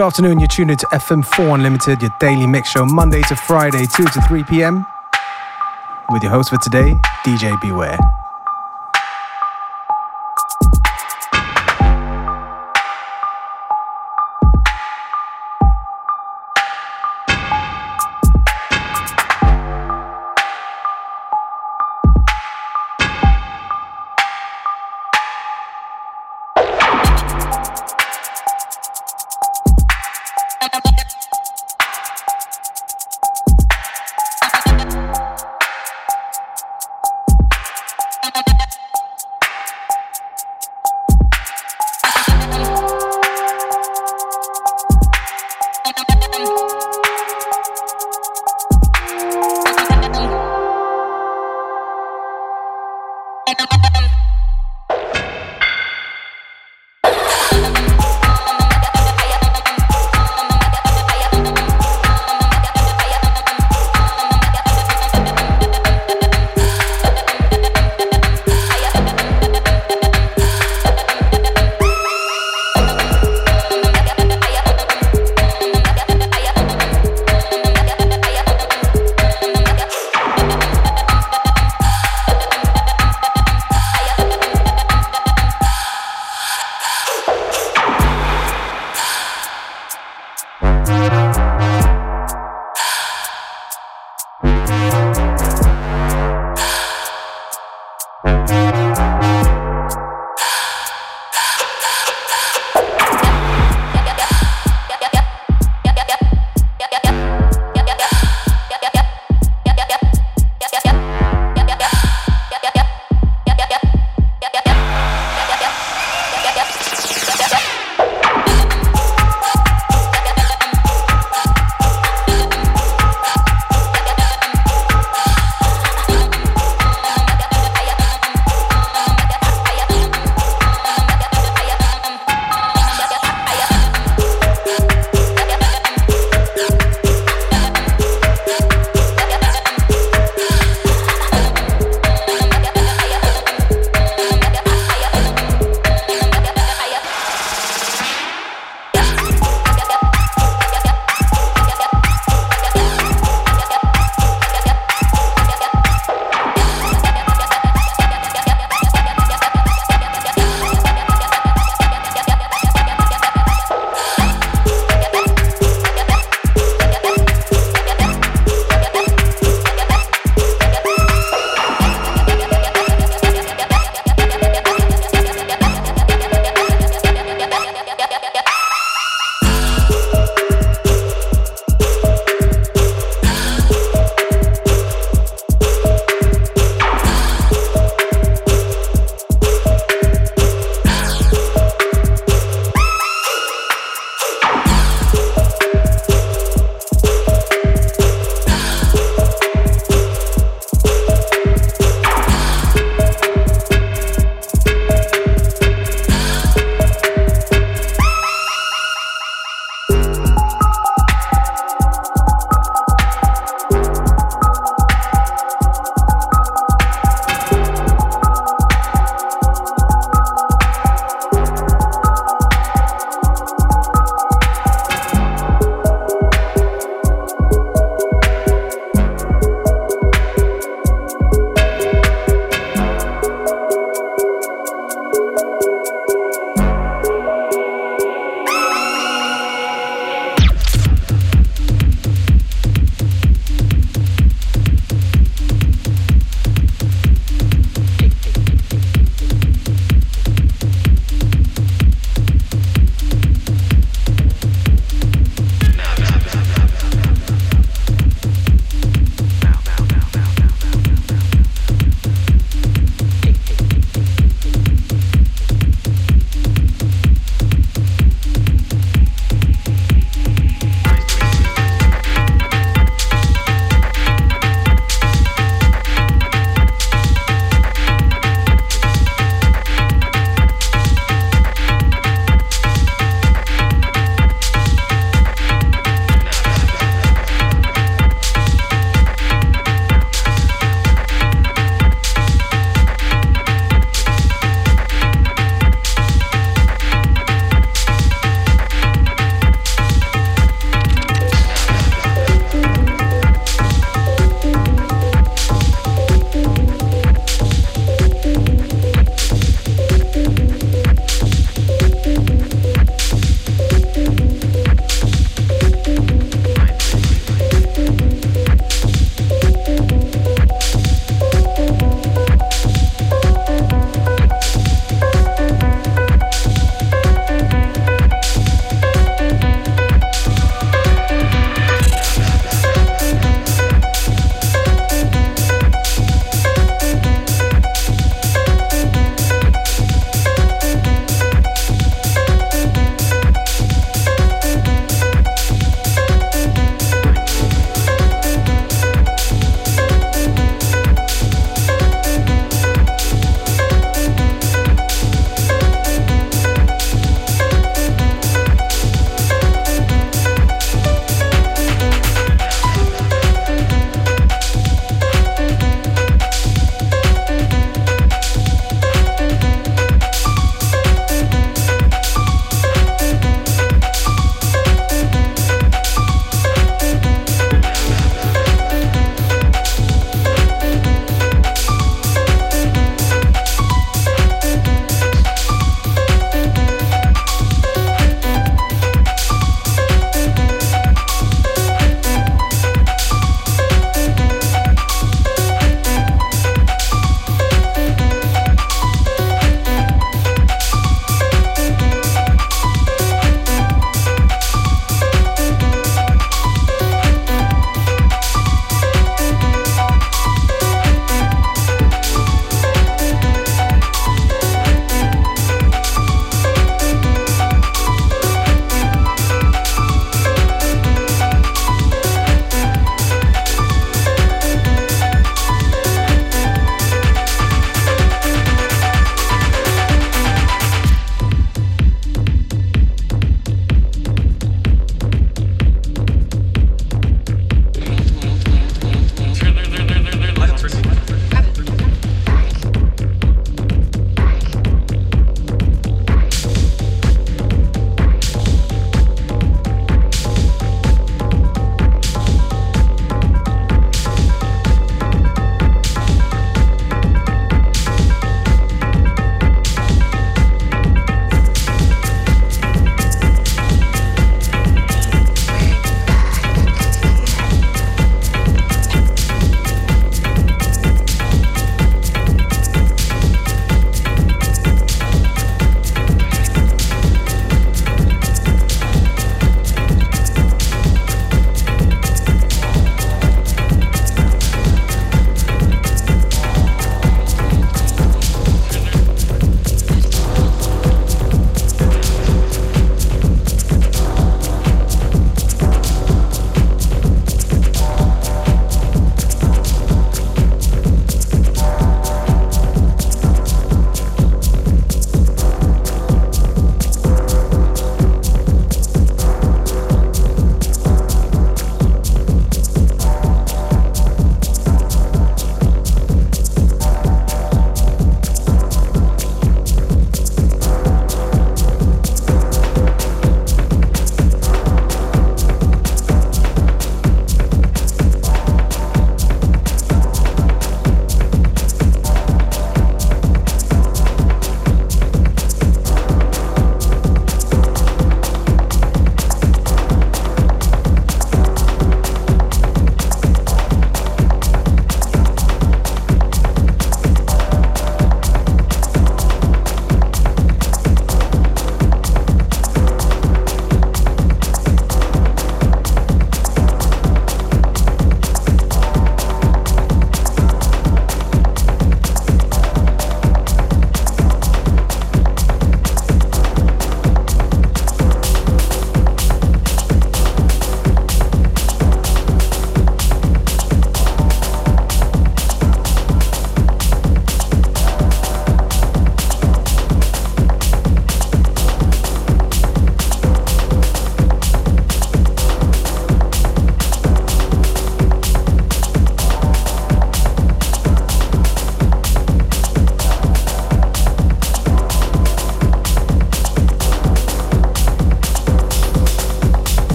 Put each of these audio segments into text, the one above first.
Good afternoon, you're tuned into FM4 Unlimited, your daily mix show, Monday to Friday, 2 to 3 p.m. With your host for today, DJ Beware.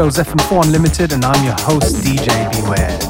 Show is FM4 Unlimited, and I'm your host, DJ Beware.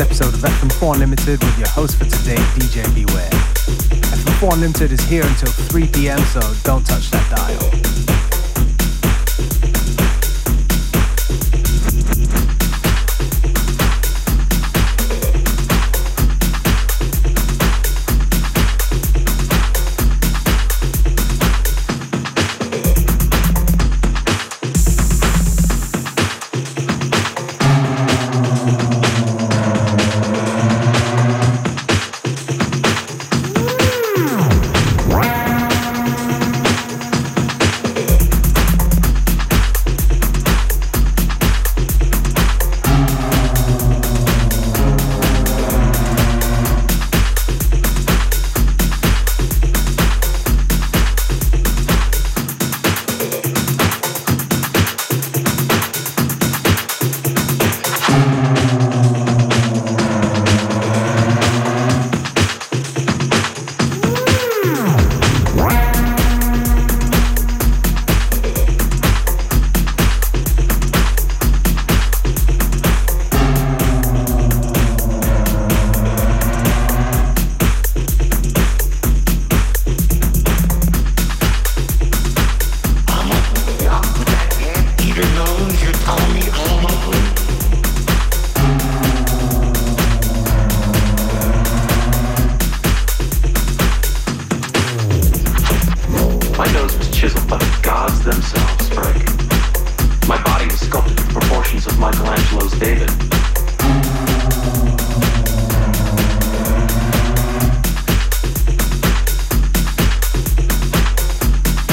Episode of FM4 Unlimited with your host for today, DJ Beware. FM4 Unlimited is here until 3 p.m., so don't touch that dial.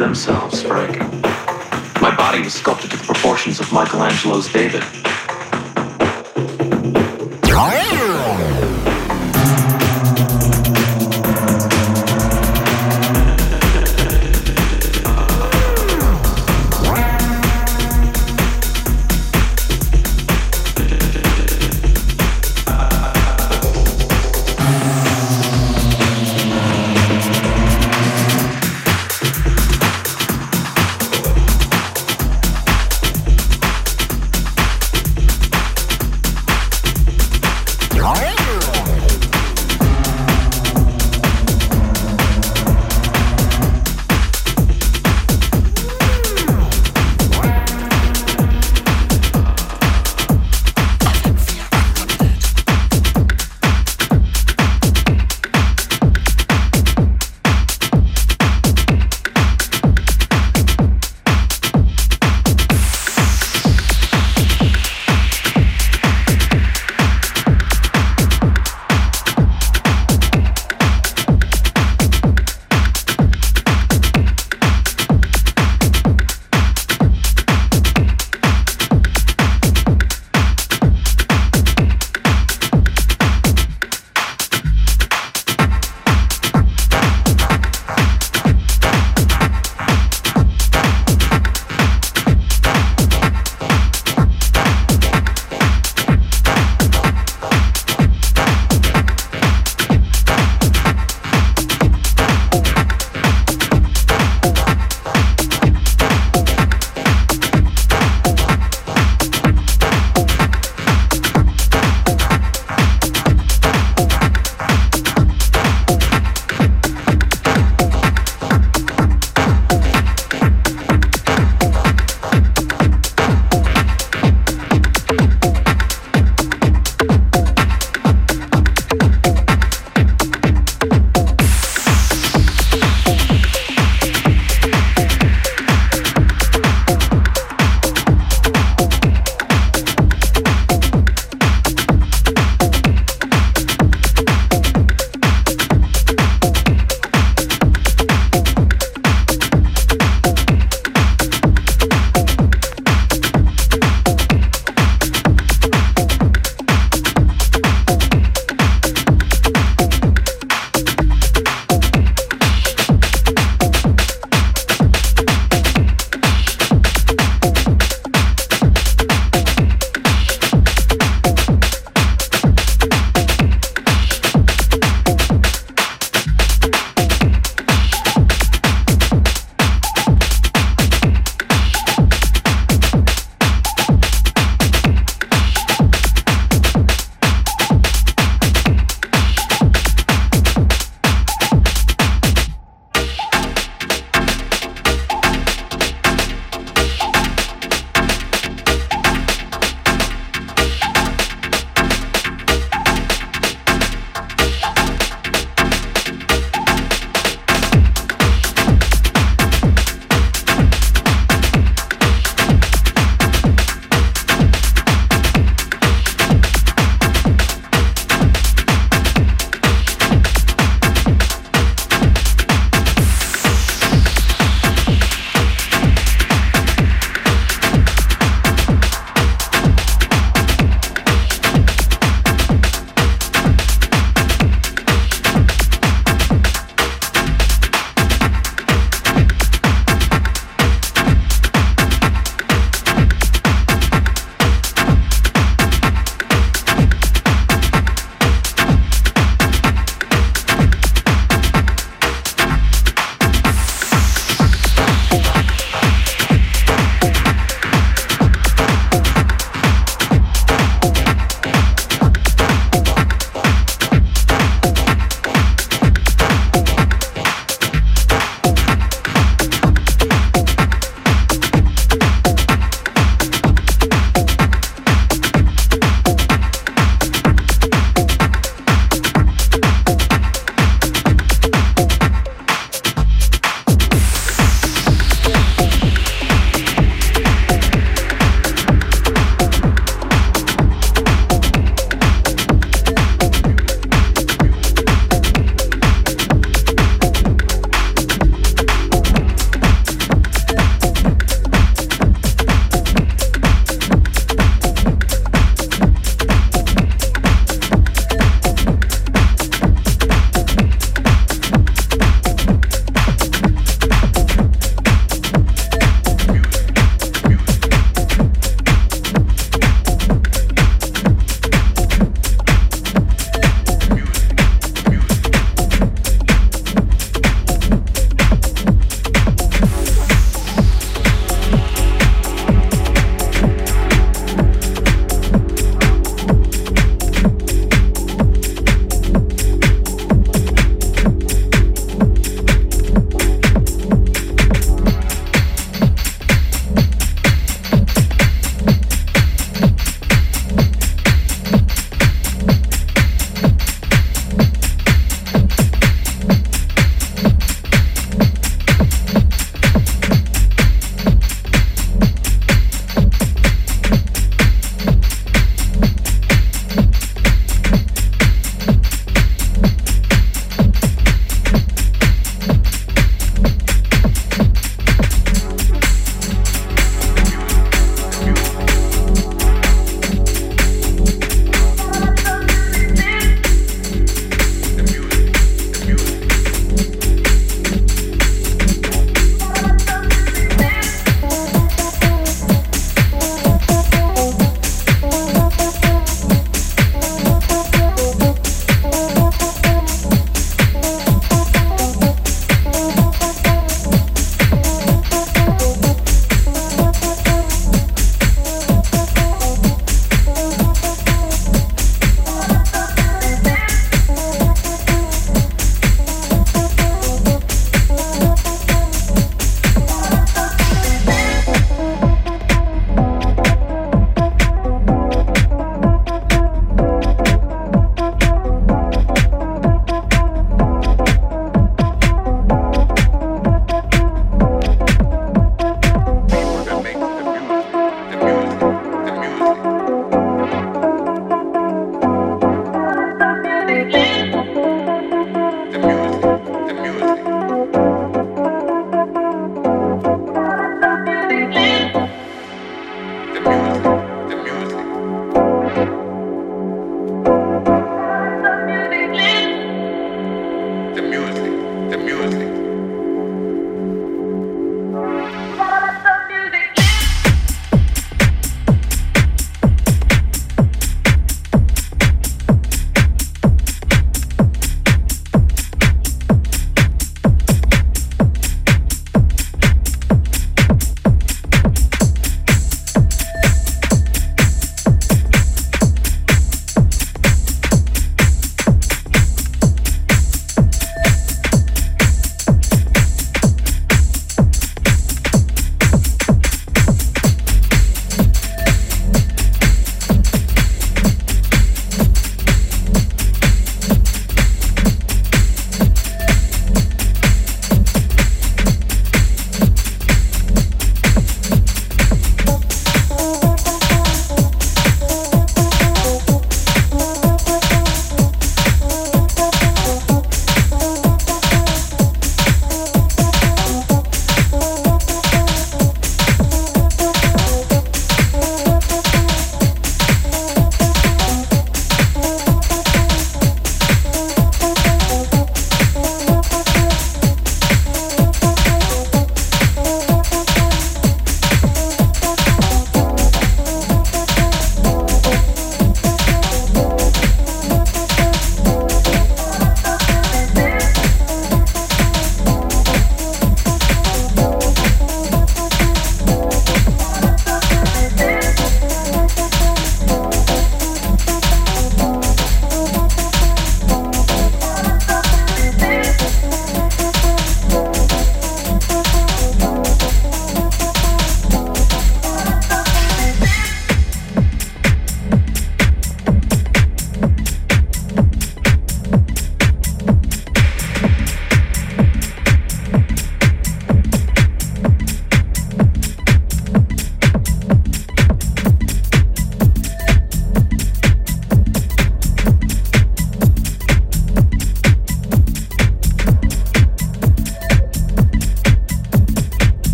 themselves, Frank. My body was sculpted to the proportions of Michelangelo's David.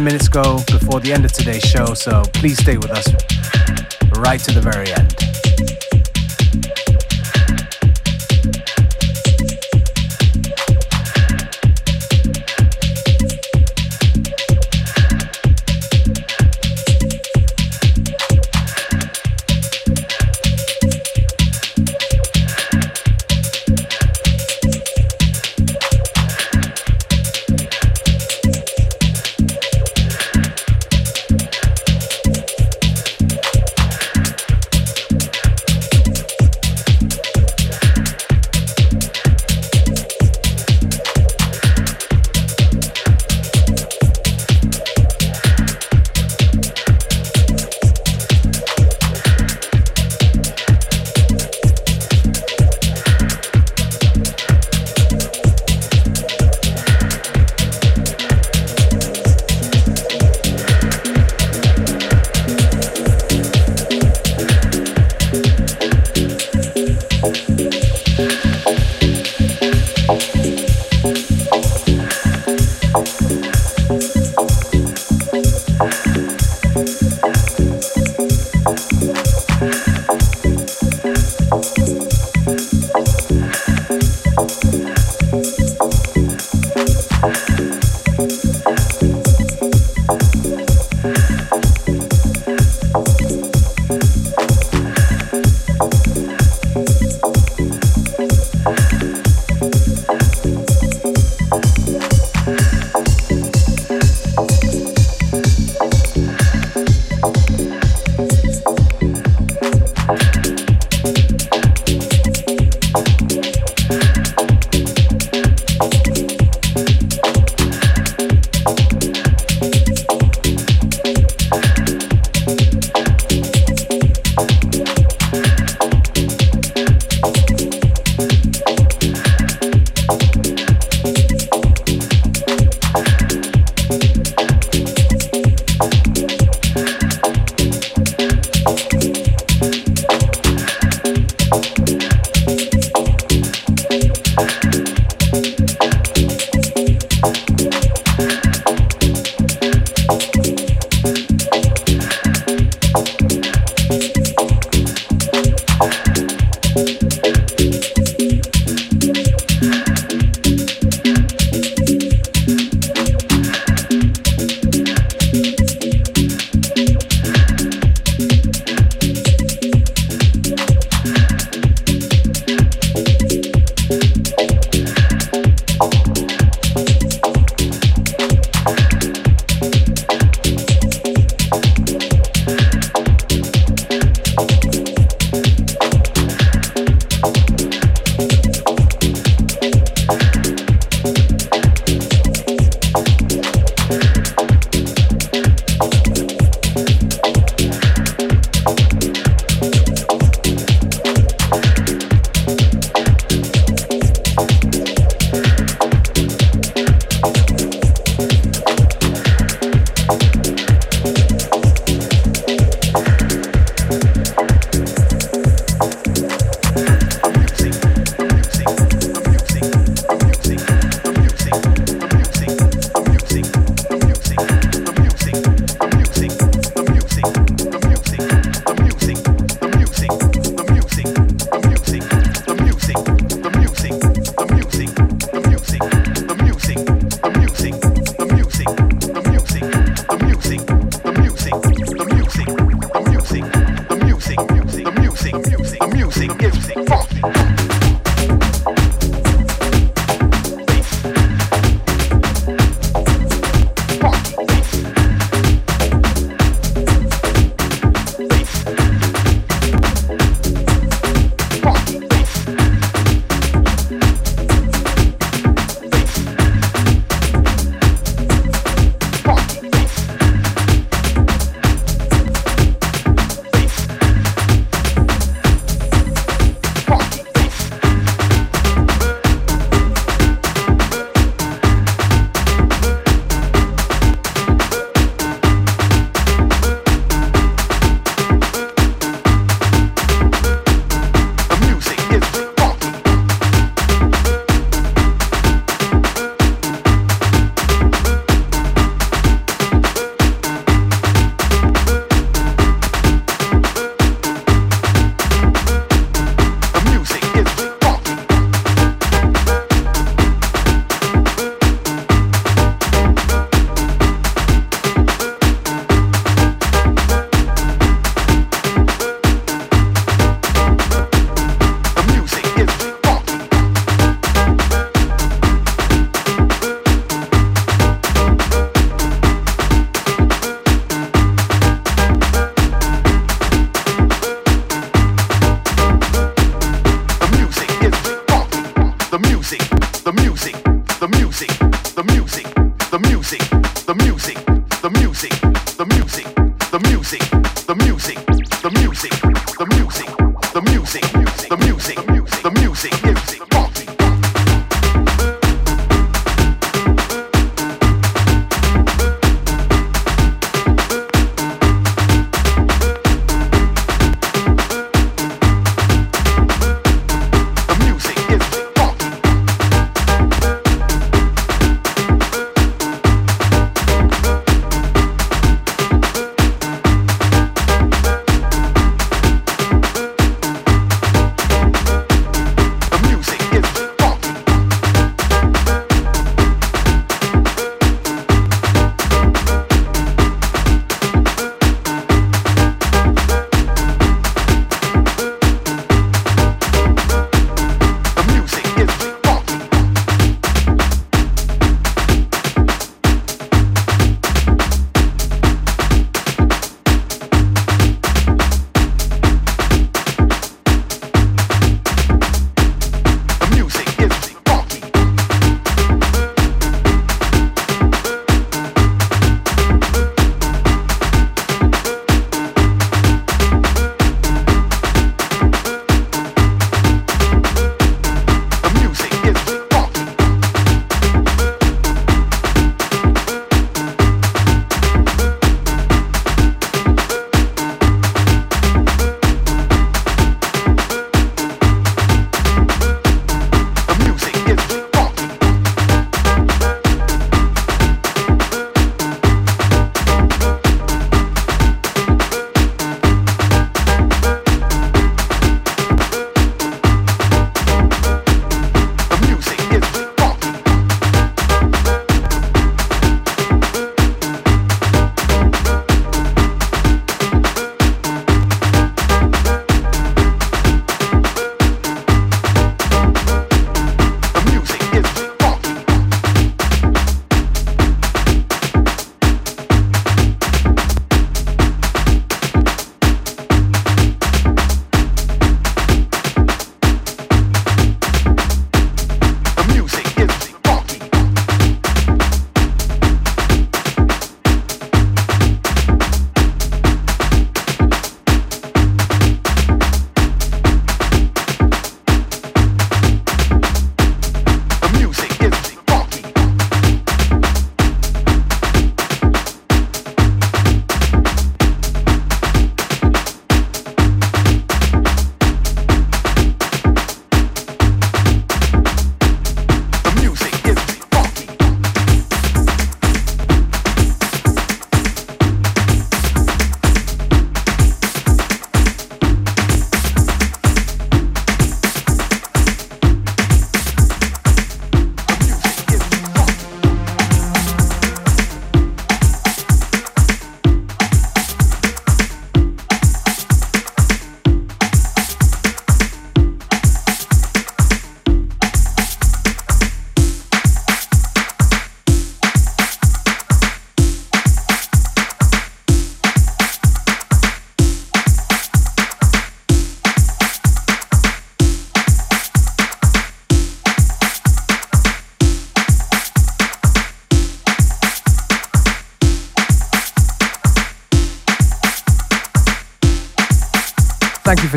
About 15 minutes go before the end of today's show, so please stay with us right to the very end.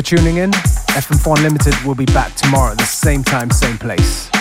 Tuning in. FM4 Unlimited will be back tomorrow at the same time, same place.